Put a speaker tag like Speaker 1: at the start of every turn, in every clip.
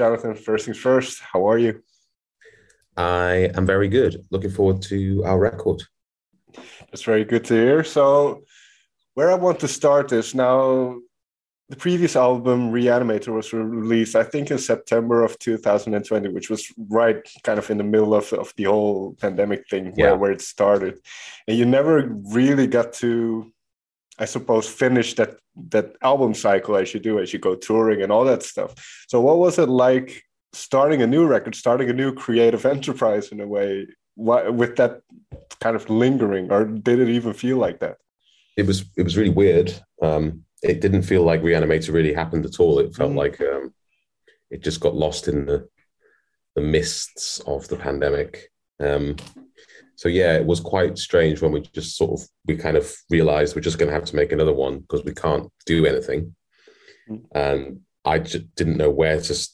Speaker 1: Jonathan. First things first, how are you?
Speaker 2: I am very good. Looking forward to our record.
Speaker 1: That's very good to hear. So, where I want to start is now the previous album reanimator was released i think in september of 2020 which was right kind of in the middle of, of the whole pandemic thing yeah. where, where it started and you never really got to i suppose finish that that album cycle as you do as you go touring and all that stuff so what was it like starting a new record starting a new creative enterprise in a way with that kind of lingering or did it even feel like that
Speaker 2: it was it was really weird um it didn't feel like Reanimator really happened at all. It felt mm. like um, it just got lost in the the mists of the pandemic. Um, so yeah, it was quite strange when we just sort of we kind of realized we're just going to have to make another one because we can't do anything, mm. and I just didn't know where to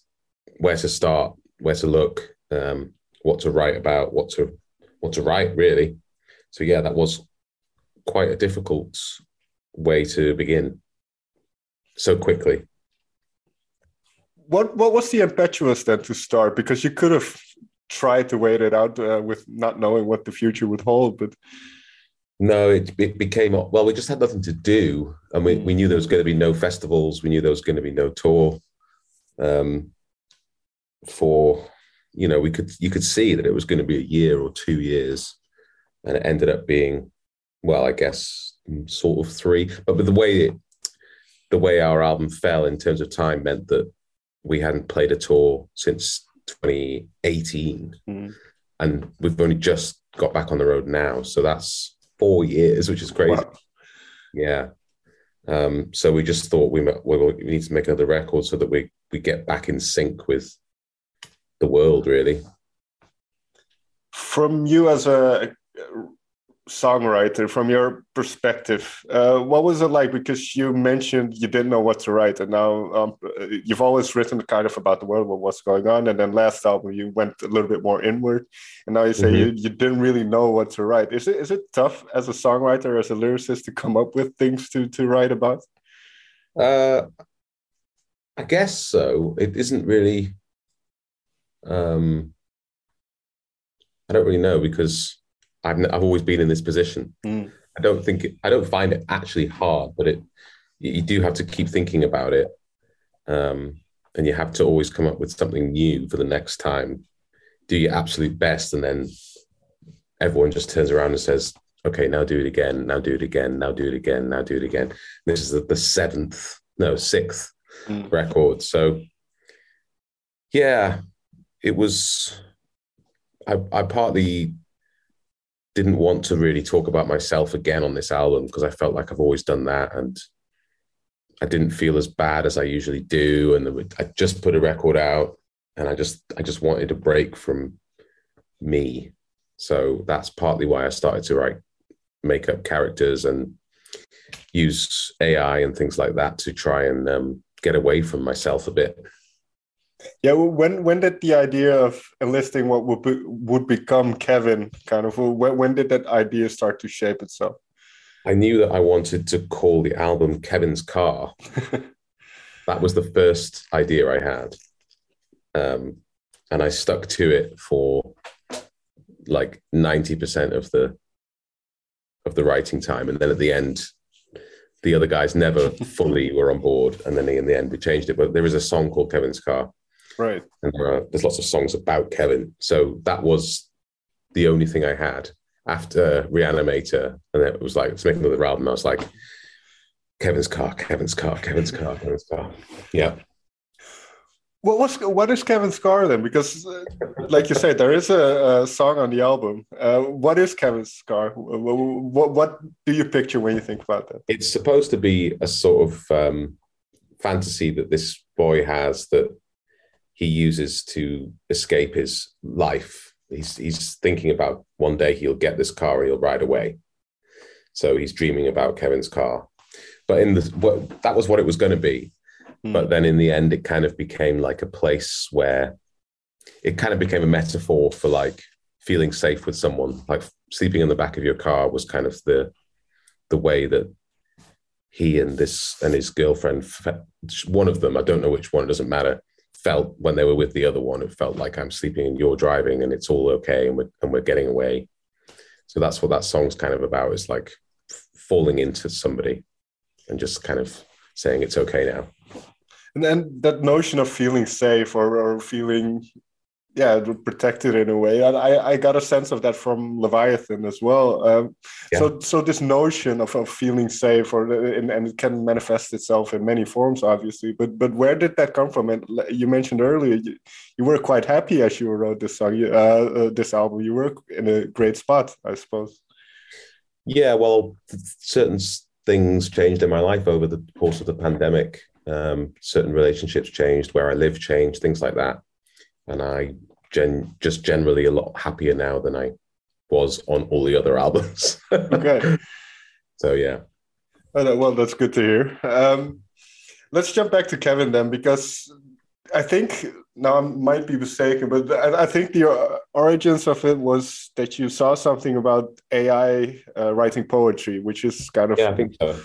Speaker 2: where to start, where to look, um, what to write about, what to what to write really. So yeah, that was quite a difficult way to begin so quickly.
Speaker 1: What what was the impetus then to start? Because you could have tried to wait it out uh, with not knowing what the future would hold, but
Speaker 2: no, it, it became well. We just had nothing to do, and we, we knew there was going to be no festivals. We knew there was going to be no tour. Um, for you know, we could you could see that it was going to be a year or two years, and it ended up being, well, I guess sort of three. But the way it the way our album fell in terms of time meant that we hadn't played a tour since 2018 mm. and we've only just got back on the road now so that's four years which is crazy wow. yeah um, so we just thought we, we need to make another record so that we we get back in sync with the world really
Speaker 1: from you as a songwriter from your perspective uh, what was it like? Because you mentioned you didn't know what to write and now um, you've always written kind of about the world what's going on and then last album you went a little bit more inward and now you say mm-hmm. you, you didn't really know what to write. Is it is it tough as a songwriter as a lyricist to come up with things to to write about?
Speaker 2: Uh, i guess so. It isn't really um i don't really know because I've I've always been in this position. Mm. I don't think I don't find it actually hard, but it you do have to keep thinking about it, um, and you have to always come up with something new for the next time. Do your absolute best, and then everyone just turns around and says, "Okay, now do it again. Now do it again. Now do it again. Now do it again." This is the, the seventh, no, sixth mm. record. So, yeah, it was. I, I partly didn't want to really talk about myself again on this album because I felt like I've always done that and I didn't feel as bad as I usually do. And I just put a record out and I just I just wanted a break from me. So that's partly why I started to write make up characters and use AI and things like that to try and um, get away from myself a bit.
Speaker 1: Yeah, when when did the idea of enlisting what would be, would become Kevin kind of when, when did that idea start to shape itself?
Speaker 2: I knew that I wanted to call the album Kevin's Car. that was the first idea I had, um, and I stuck to it for like ninety percent of the of the writing time, and then at the end, the other guys never fully were on board, and then in the end we changed it. But there is a song called Kevin's Car,
Speaker 1: Right.
Speaker 2: And there are, there's lots of songs about Kevin. So that was the only thing I had after Reanimator. And it was like, let's make another album. I was like, Kevin's car, Kevin's car, Kevin's car, Kevin's car. Yeah.
Speaker 1: What was what is Kevin's car then? Because, uh, like you said, there is a, a song on the album. Uh, what is Kevin's car? What, what do you picture when you think about that?
Speaker 2: It's supposed to be a sort of um, fantasy that this boy has that he uses to escape his life. He's he's thinking about one day he'll get this car and he'll ride away. So he's dreaming about Kevin's car. But in the what that was what it was going to be. Mm. But then in the end, it kind of became like a place where it kind of became a metaphor for like feeling safe with someone. Like sleeping in the back of your car was kind of the the way that he and this and his girlfriend, one of them, I don't know which one, it doesn't matter, felt when they were with the other one, it felt like I'm sleeping and you're driving and it's all okay and we're, and we're getting away. So that's what that song's kind of about is like falling into somebody and just kind of saying it's okay now.
Speaker 1: And then that notion of feeling safe or, or feeling yeah protected in a way. I, I got a sense of that from leviathan as well. Um, yeah. so so this notion of, of feeling safe or and, and it can manifest itself in many forms obviously. But but where did that come from? And you mentioned earlier you, you were quite happy as you wrote this song uh, uh, this album. You were in a great spot i suppose.
Speaker 2: Yeah well certain things changed in my life over the course of the pandemic. Um, certain relationships changed where i live changed things like that and I gen- just generally a lot happier now than I was on all the other albums.
Speaker 1: okay.
Speaker 2: So yeah.
Speaker 1: Oh, well, that's good to hear. Um, let's jump back to Kevin then, because I think now I might be mistaken, but I, I think the origins of it was that you saw something about AI uh, writing poetry, which is kind of
Speaker 2: yeah, I think so.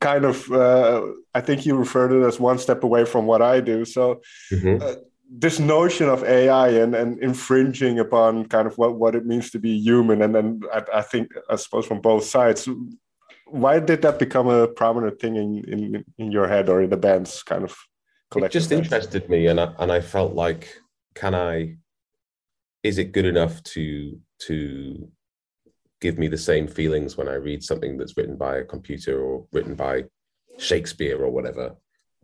Speaker 1: Kind of, uh, I think you referred to it as one step away from what I do. So, mm-hmm. uh, this notion of AI and, and infringing upon kind of what, what it means to be human, and then I, I think I suppose from both sides, why did that become a prominent thing in, in, in your head or in the band's kind of
Speaker 2: collective? It just interested me, and I, and I felt like, can I? Is it good enough to to give me the same feelings when I read something that's written by a computer or written by Shakespeare or whatever?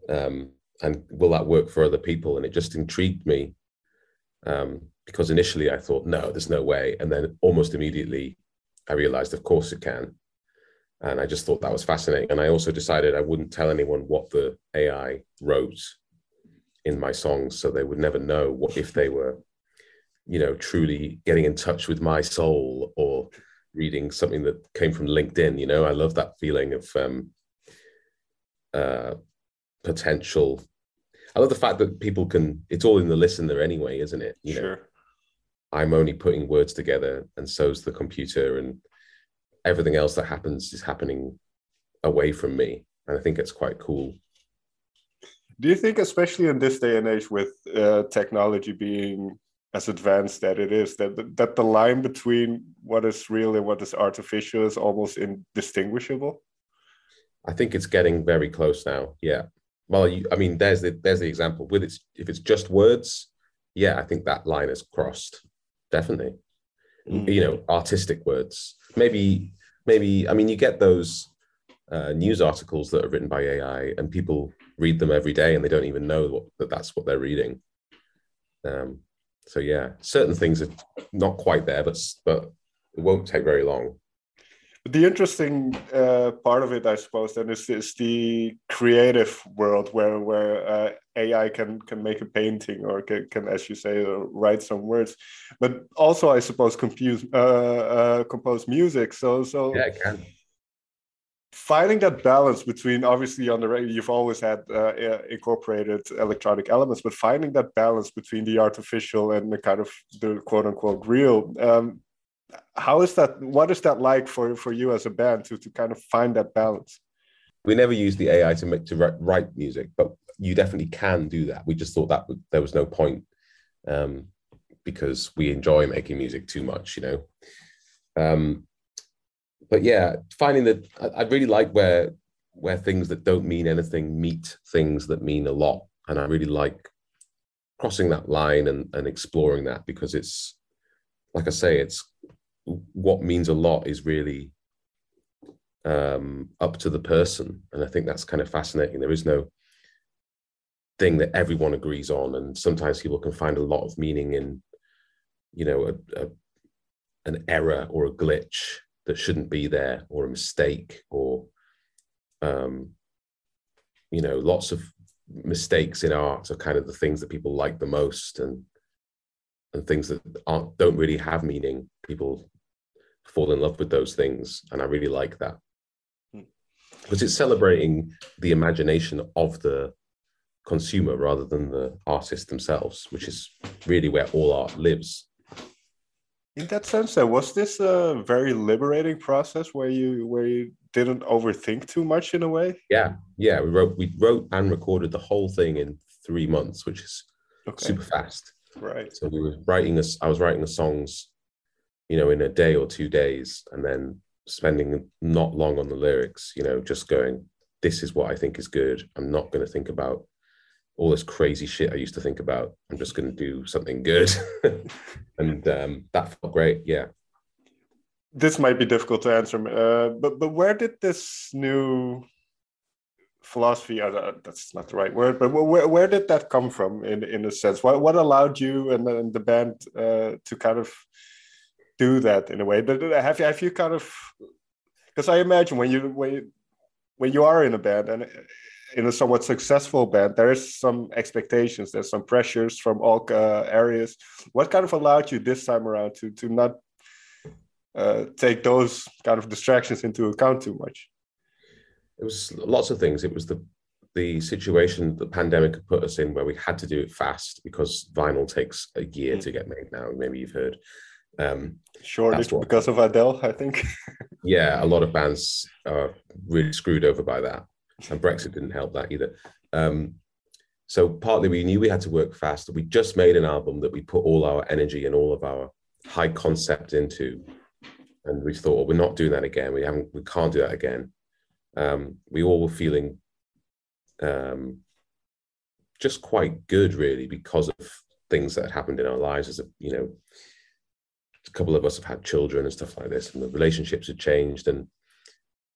Speaker 2: Um, and will that work for other people? And it just intrigued me um, because initially I thought, no, there's no way. And then almost immediately I realized, of course it can. And I just thought that was fascinating. And I also decided I wouldn't tell anyone what the AI wrote in my songs. So they would never know what if they were, you know, truly getting in touch with my soul or reading something that came from LinkedIn. You know, I love that feeling of um, uh, potential I love the fact that people can. It's all in the listener anyway, isn't it?
Speaker 1: You sure. Know,
Speaker 2: I'm only putting words together, and so's the computer, and everything else that happens is happening away from me, and I think it's quite cool.
Speaker 1: Do you think, especially in this day and age, with uh, technology being as advanced that it is, that that the line between what is real and what is artificial is almost indistinguishable?
Speaker 2: I think it's getting very close now. Yeah, well, you, I mean, there's the there's the example. With its if it's just words, yeah, I think that line is crossed. Definitely, mm. you know, artistic words. Maybe, maybe. I mean, you get those uh, news articles that are written by AI, and people read them every day, and they don't even know what, that that's what they're reading. Um, so yeah, certain things are not quite there, but but it won't take very long
Speaker 1: the interesting uh, part of it, I suppose, then is, is the creative world where where uh, AI can can make a painting or can, can as you say, uh, write some words, but also I suppose compose uh, uh, compose music. So so
Speaker 2: yeah, it can.
Speaker 1: Finding that balance between obviously on the radio, you've always had uh, incorporated electronic elements, but finding that balance between the artificial and the kind of the quote unquote real. Um, how is that what is that like for for you as a band to to kind of find that balance?
Speaker 2: We never use the ai to make to write music but you definitely can do that. We just thought that there was no point um, because we enjoy making music too much you know? Um, but yeah finding that I, I really like where where things that don't mean anything meet things that mean a lot. And i really like crossing that line and, and exploring that because it's like i say it's what means a lot is really um, up to the person. And I think that's kind of fascinating. There is no thing that everyone agrees on. And sometimes people can find a lot of meaning in, you know, a, a, an error or a glitch that shouldn't be there or a mistake or, um, you know, lots of mistakes in art are kind of the things that people like the most and and things that aren't don't really have meaning people fall in love with those things. And I really like that. Hmm. Because it's celebrating the imagination of the consumer rather than the artists themselves, which is really where all art lives.
Speaker 1: In that sense, then was this a very liberating process where you where you didn't overthink too much in a way?
Speaker 2: Yeah, yeah. We wrote we wrote and recorded the whole thing in three months, which is
Speaker 1: Okay.
Speaker 2: super fast.
Speaker 1: Right.
Speaker 2: So we were writing this. I was writing the songs, you know, in a day or two days, and then spending not long on the lyrics. You know, just going, "This is what I think is good. I'm not going to think about all this crazy shit I used to think about. I'm just going to do something good." and um, that felt great. Yeah.
Speaker 1: This might be difficult to answer, uh, but but where did this new philosophy uh, that's not the right word but where, where did that come from in in a sense? What what allowed you and, and the band uh, to kind of do that in a way? But have you have you kind of because i imagine when you when you, when you are in a band and in a somewhat successful band there is some expectations there's some pressures from all uh, areas. What kind of allowed you this time around to to not uh, take those kind of distractions into account too much
Speaker 2: it was lots of things. It was the the situation the pandemic had put us in where we had to do it fast because vinyl takes a year to get made now. Maybe you've heard. Um,
Speaker 1: Shortage because of Adele, I think.
Speaker 2: yeah, a lot of bands are really screwed over by that, and Brexit didn't help that either. Um, so partly we knew we had to work fast. We just made an album that we put all our energy and all of our high concept into, and we thought, well, we're not doing that again. We haven't, we can't do that again um, we all were feeling um, just quite good, really, because of things that had happened in our lives. As a, you know, a couple of us have had children and stuff like this, and the relationships had changed, and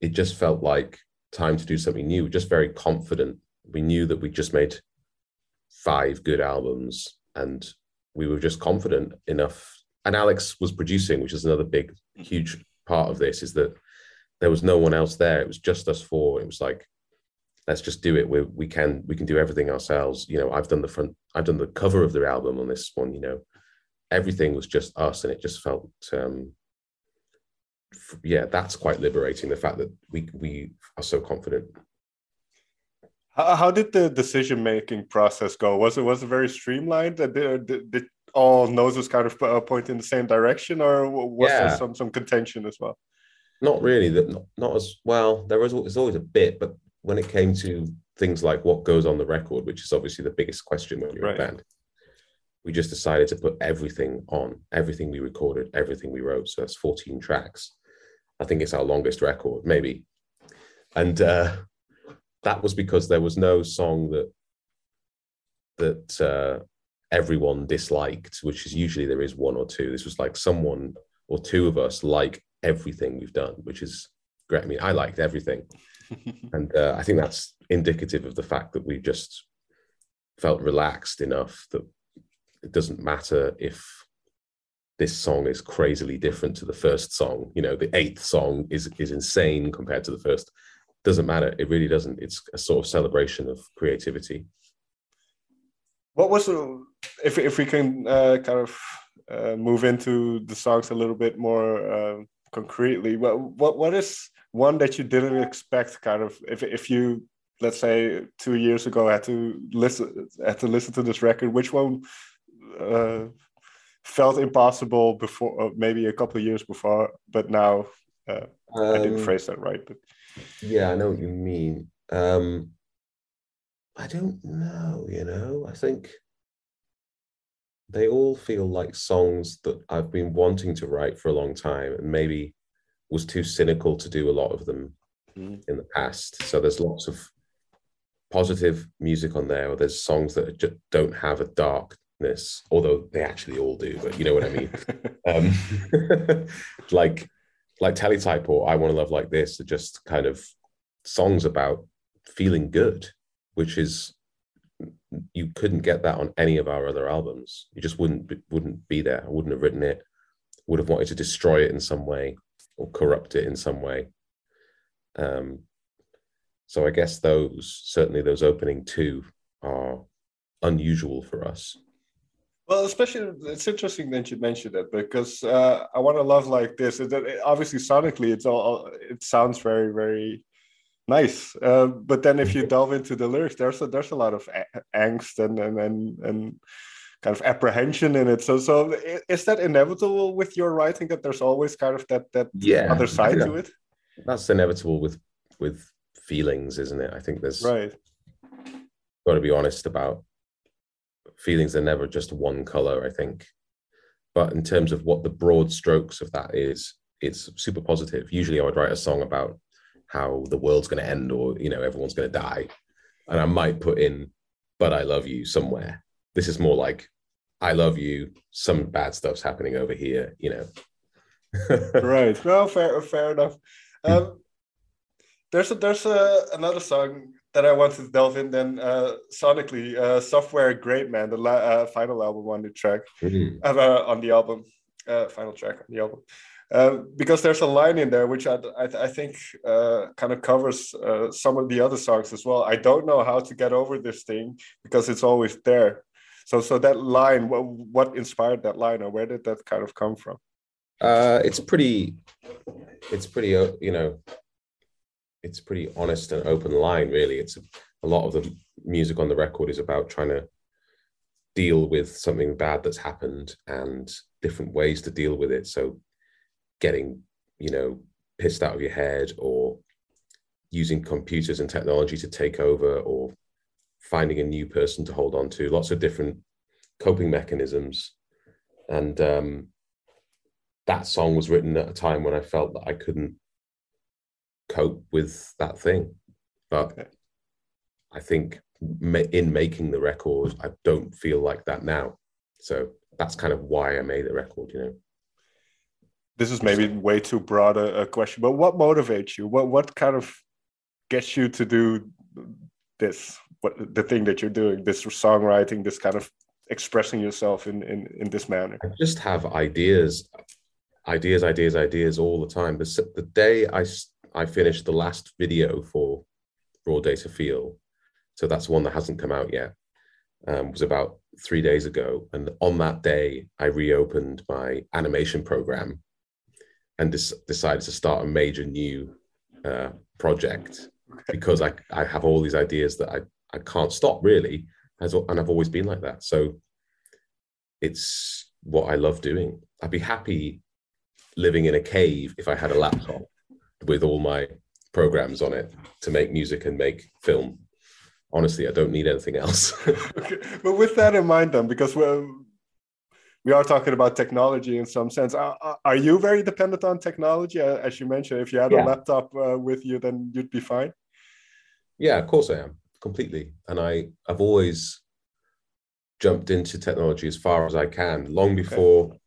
Speaker 2: it just felt like time to do something new. Just very confident. We knew that we just made five good albums, and we were just confident enough. And Alex was producing, which is another big, huge part of this. Is that there was no one else there. It was just us four. It was like, let's just do it. We we can we can do everything ourselves. You know, I've done the front, I've done the cover of the album on this one. You know, everything was just us, and it just felt, um, yeah, that's quite liberating. The fact that we we are so confident.
Speaker 1: How, how did the decision making process go? Was it was it very streamlined? Did, did, did all noses kind of uh, point in the same direction, or was yeah. there some some contention as well?
Speaker 2: Not really. That not, not as well. There was there's always a bit, but when it came to things like what goes on the record, which is obviously the biggest question when you're right. a band, we just decided to put everything on, everything we recorded, everything we wrote. So that's 14 tracks. I think it's our longest record, maybe. And uh, that was because there was no song that that uh, everyone disliked, which is usually there is one or two. This was like someone or two of us like everything we've done, which is great. I mean, I liked everything. and uh, I think that's indicative of the fact that we just felt relaxed enough that it doesn't matter if this song is crazily different to the first song. You know, the eighth song is is insane compared to the first. Doesn't matter. It really doesn't. It's a sort of celebration of creativity.
Speaker 1: What was the, if if we can uh, kind of uh, move into the songs a little bit more uh, concretely what what what is one that you didn't expect kind of if if you let's say two years ago had to listen had to listen to this record which one uh, felt impossible before uh, maybe a couple of years before but now uh, um, i didn't um, phrase that right but
Speaker 2: yeah i know what you mean. Um i don't know you know i think they all feel like songs that I've been wanting to write for a long time and maybe was too cynical to do a lot of them mm. in the past. So there's lots of positive music on there, or there's songs that just don't have a darkness, although they actually all do, but you know what I mean. um, like like Teletype or I Want a Love Like This are just kind of songs about feeling good, which is you couldn't get that on any of our other albums. You just wouldn't wouldn't be there. I wouldn't have written it. Would have wanted to destroy it in some way or corrupt it in some way. Um, so I guess those certainly those opening two are unusual for us.
Speaker 1: Well, especially it's interesting that you mentioned that because uh, I want a love like this. It, it, obviously, sonically, it's all it sounds very very nice. Uh, but then if you delve into the lyrics there's a there's a lot of angst and and and, and kind of apprehension in it. So so is that inevitable with your writing that there's always kind of that that
Speaker 2: yeah,
Speaker 1: other side to it?
Speaker 2: That's inevitable with with feelings isn't it? I think there's
Speaker 1: right.
Speaker 2: got to be honest about feelings are never just one color, I think. But in terms of what the broad strokes of that is, it's super positive. Usually I would write a song about how the world's going to end or, you know, everyone's going to die. And I might put in, but I love you somewhere. This is more like, I love you. Some bad stuff's happening over here, you know.
Speaker 1: right. Well, fair, fair enough. Um, there's a, there's a, another song that I wanted to delve in then uh, sonically. Uh, Software Greatman, the la- uh, final album on the track, mm-hmm. uh, on the album, uh, final track on the album. Uh, because there's a line in there which I, I, I think uh, kind of covers uh, some of the other songs as well. I don't know how to get over this thing because it's always there. So, so that line, what, what inspired that line, or where did that kind of come from?
Speaker 2: Uh, it's pretty, it's pretty, uh, you know, it's pretty honest and open line. Really, it's a, a lot of the music on the record is about trying to deal with something bad that's happened and different ways to deal with it. So getting, you know, pissed out of your head or using computers and technology to take over or finding a new person to hold on to, lots of different coping mechanisms. And um, that song was written at a time when I felt that I couldn't cope with that thing. But okay. I think in making the record, I don't feel like that now. So that's kind of why I made the record, you know
Speaker 1: this is maybe way too broad a, a, question, but what motivates you? What what kind of gets you to do this? What the thing that you're doing? This songwriting, this kind of expressing yourself in in in this manner.
Speaker 2: I just have ideas, ideas, ideas, ideas all the time. The the day I I finished the last video for Raw Data Feel, so that's one that hasn't come out yet. Um, was about three days ago, and on that day I reopened my animation program and des- decided to start a major new uh, project because I, I have all these ideas that I, I can't stop really. As, and I've always been like that. So it's what I love doing. I'd be happy living in a cave if I had a laptop with all my programs on it to make music and make film. Honestly, I don't need anything else.
Speaker 1: okay. But with that in mind, then, because we're we are talking about technology in some sense. Are, are you very dependent on technology? As you mentioned, if you had yeah. a laptop uh, with you, then you'd be fine.
Speaker 2: Yeah, of course I am completely. And I, I've always jumped into technology as far as I can, long before okay.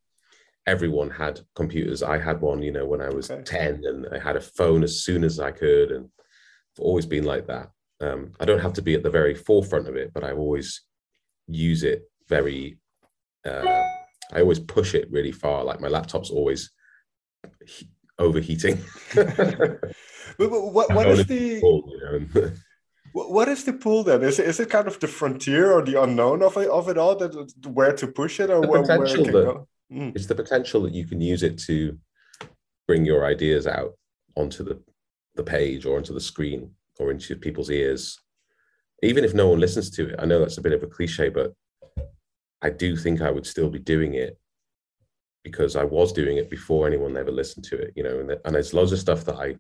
Speaker 2: everyone had computers. I had one, you know, when I was okay. 10 and I had a phone as soon as I could. And I've always been like that. Um, I don't have to be at the very forefront of it, but I always use it very uh, I always push it really far. Like my laptop's always he- overheating.
Speaker 1: what, what is the pull, you know? what is the pull then? Is it, is it kind of the frontier or the unknown of it, of it all that where to push it or where, where, it can
Speaker 2: that, mm. It's the potential that you can use it to bring your ideas out onto the the page or onto the screen or into people's ears even if no one listens to it i know that's a bit of a cliche but I do think I would still be doing it because I was doing it before anyone ever listened to it, you know, and, and there's loads of stuff that I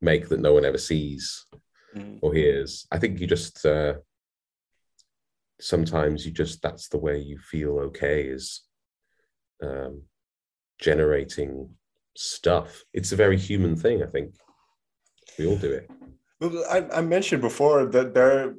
Speaker 2: make that no one ever sees mm. or hears. I think you just, uh, sometimes you just, that's the way you feel okay is um, generating stuff. It's a very human thing, I think. We all do it.
Speaker 1: Well, I, I mentioned before that there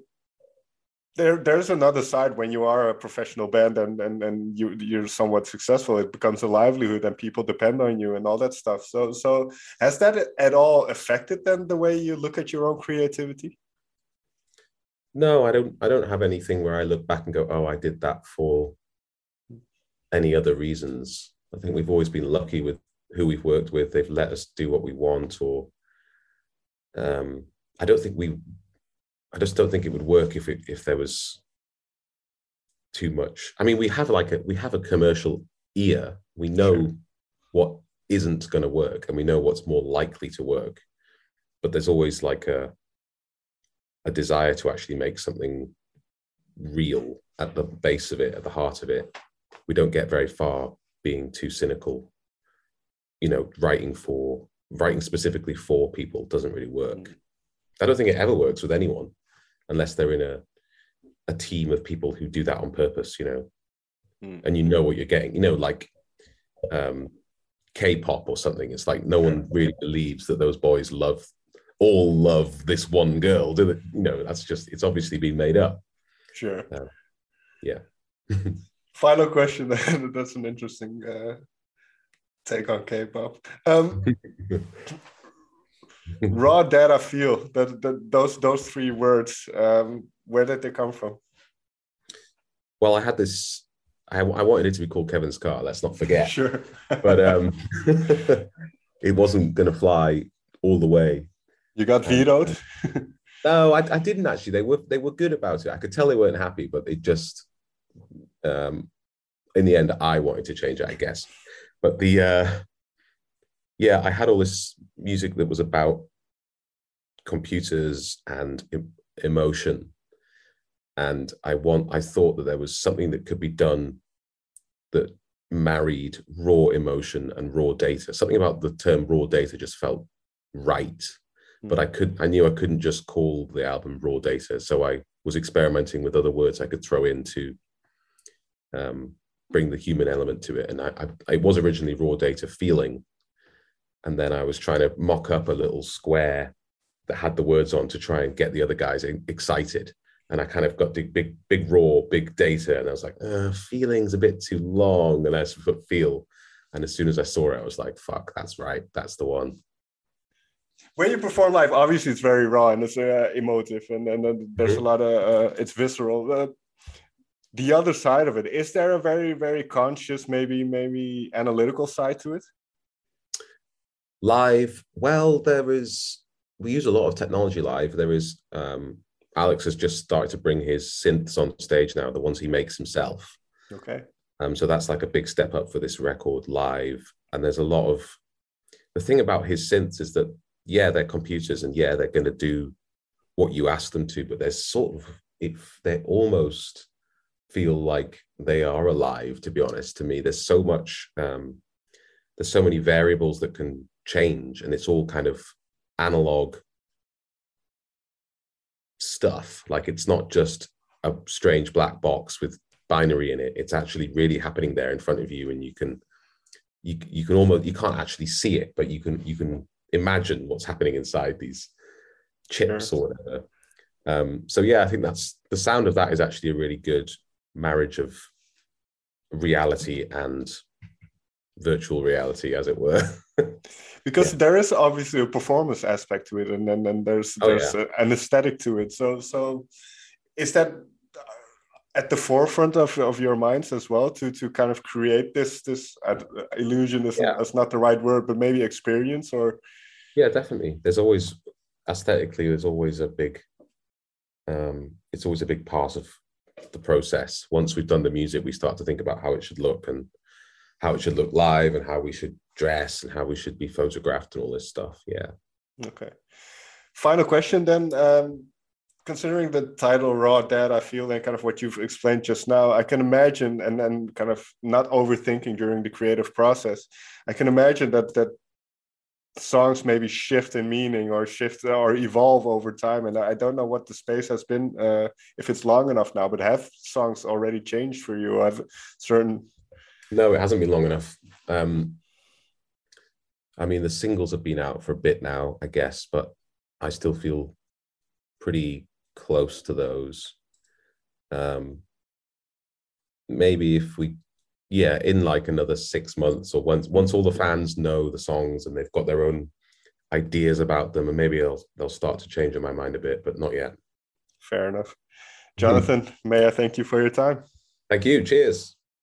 Speaker 1: there there's another side when you are a professional band and and, and you you're somewhat successful it becomes a livelihood and people depend on you and all that stuff. So so has that at all affected then the way you look at your own creativity?
Speaker 2: No i don't i don't have anything where i look back and go oh i did that for any other reasons. I think we've always been lucky with who we've worked with. They've let us do what we want or um i don't think we I just don't think it would work if it, if there was too much. I mean, we have like a we have a commercial ear. We know sure. what isn't going to work, and we know what's more likely to work. But there's always like a a desire to actually make something real at the base of it, at the heart of it. We don't get very far being too cynical. You know, writing for writing specifically for people doesn't really work. Mm. I don't think it ever works with anyone unless they're in a a team of people who do that on purpose, you know,
Speaker 1: Mm.
Speaker 2: and you know what you're getting. You know, like um, K-pop or something. It's like no one really believes that those boys love all love this one girl, do they? You know, that's just it's obviously been made up.
Speaker 1: Sure.
Speaker 2: Uh, yeah.
Speaker 1: Final question. That's an interesting uh, take on K-pop. Um, raw data feel that, that those those three words. Um, where did they come from?
Speaker 2: Well, I had this. I, I wanted it to be called Kevin's car. Let's not forget.
Speaker 1: Sure.
Speaker 2: But um, it wasn't going to fly all the way.
Speaker 1: You got vetoed.
Speaker 2: No, I, I didn't actually. They were they were good about it. I could tell they weren't happy, but they just um in the end I wanted to change it, I guess. But the uh yeah, I had all this music that was about computers and em- emotion. And I want I thought that there was something that could be done that married raw emotion and raw data. Something about the term raw data just felt right but I could I knew I couldn't just call the album raw data. So I was experimenting with other words I could throw in to um, bring the human element to it. And I, I it was originally raw data feeling, and then I was trying to mock up a little square that had the words on to try and get the other guys excited. And I kind of got the big, big raw, big data, and I was like, uh, feeling's a bit too long, and I put feel. And as soon as I saw it, I was like, fuck, that's right, that's the one.
Speaker 1: when you perform live, obviously it's very raw and it's uh, emotive, and and then there's a lot of uh, it's visceral. Uh, the other side of it is there a very very conscious, maybe maybe analytical side to it?
Speaker 2: Live well there is we use a lot of technology live. There is um alex has just started to bring his synths on stage now the ones he makes himself.
Speaker 1: Okay.
Speaker 2: um so that's like a big step up for this record live. And there's a lot of the thing about his synths is that yeah they're computers and yeah they're going to do what you ask them to but there's sort of if they almost feel like they are alive to be honest to me. There's so much um there's so many variables that can change and it's all kind of analog stuff. Like it's not just a strange black box with binary in it. It's actually really happening there in front of you and you can you, you can almost you can't actually see it but you can you can imagine what's happening inside these chips or whatever. Um so yeah i think that's the sound of that is actually a really good marriage of reality and virtual reality as it were
Speaker 1: because
Speaker 2: Yeah.
Speaker 1: there is obviously a performance aspect to it and then, then there's
Speaker 2: Oh,
Speaker 1: there's a, an aesthetic to it so so is that uh, at the forefront of, of your minds as well to to kind of create this this uh, illusion is
Speaker 2: Yeah.
Speaker 1: that's not the right word but maybe experience or
Speaker 2: Yeah, definitely. There's always aesthetically, there's always a big um it's always a big part of the process. Once we've done the music, we start to think about how it should look and how it should look live and how we should dress and how we should be photographed and all this stuff. Yeah.
Speaker 1: okay final question then um considering the title raw data feel and kind of what you've explained just now i can imagine and then kind of not overthinking during the creative process i can imagine that that songs maybe shift in meaning or shift or evolve over time and i don't know what the space has been uh, if it's long enough now but have songs already changed for you have certain
Speaker 2: No, it hasn't been long enough. Um I mean the singles have been out for a bit now, I guess, but I still feel pretty close to those. Um maybe if we yeah, in like another six months or once once all the fans know the songs and they've got their own ideas about them, and maybe they'll they'll start to change in my mind a bit, but not yet.
Speaker 1: fair enough jonathan may i thank you for your time
Speaker 2: Thank you. Cheers.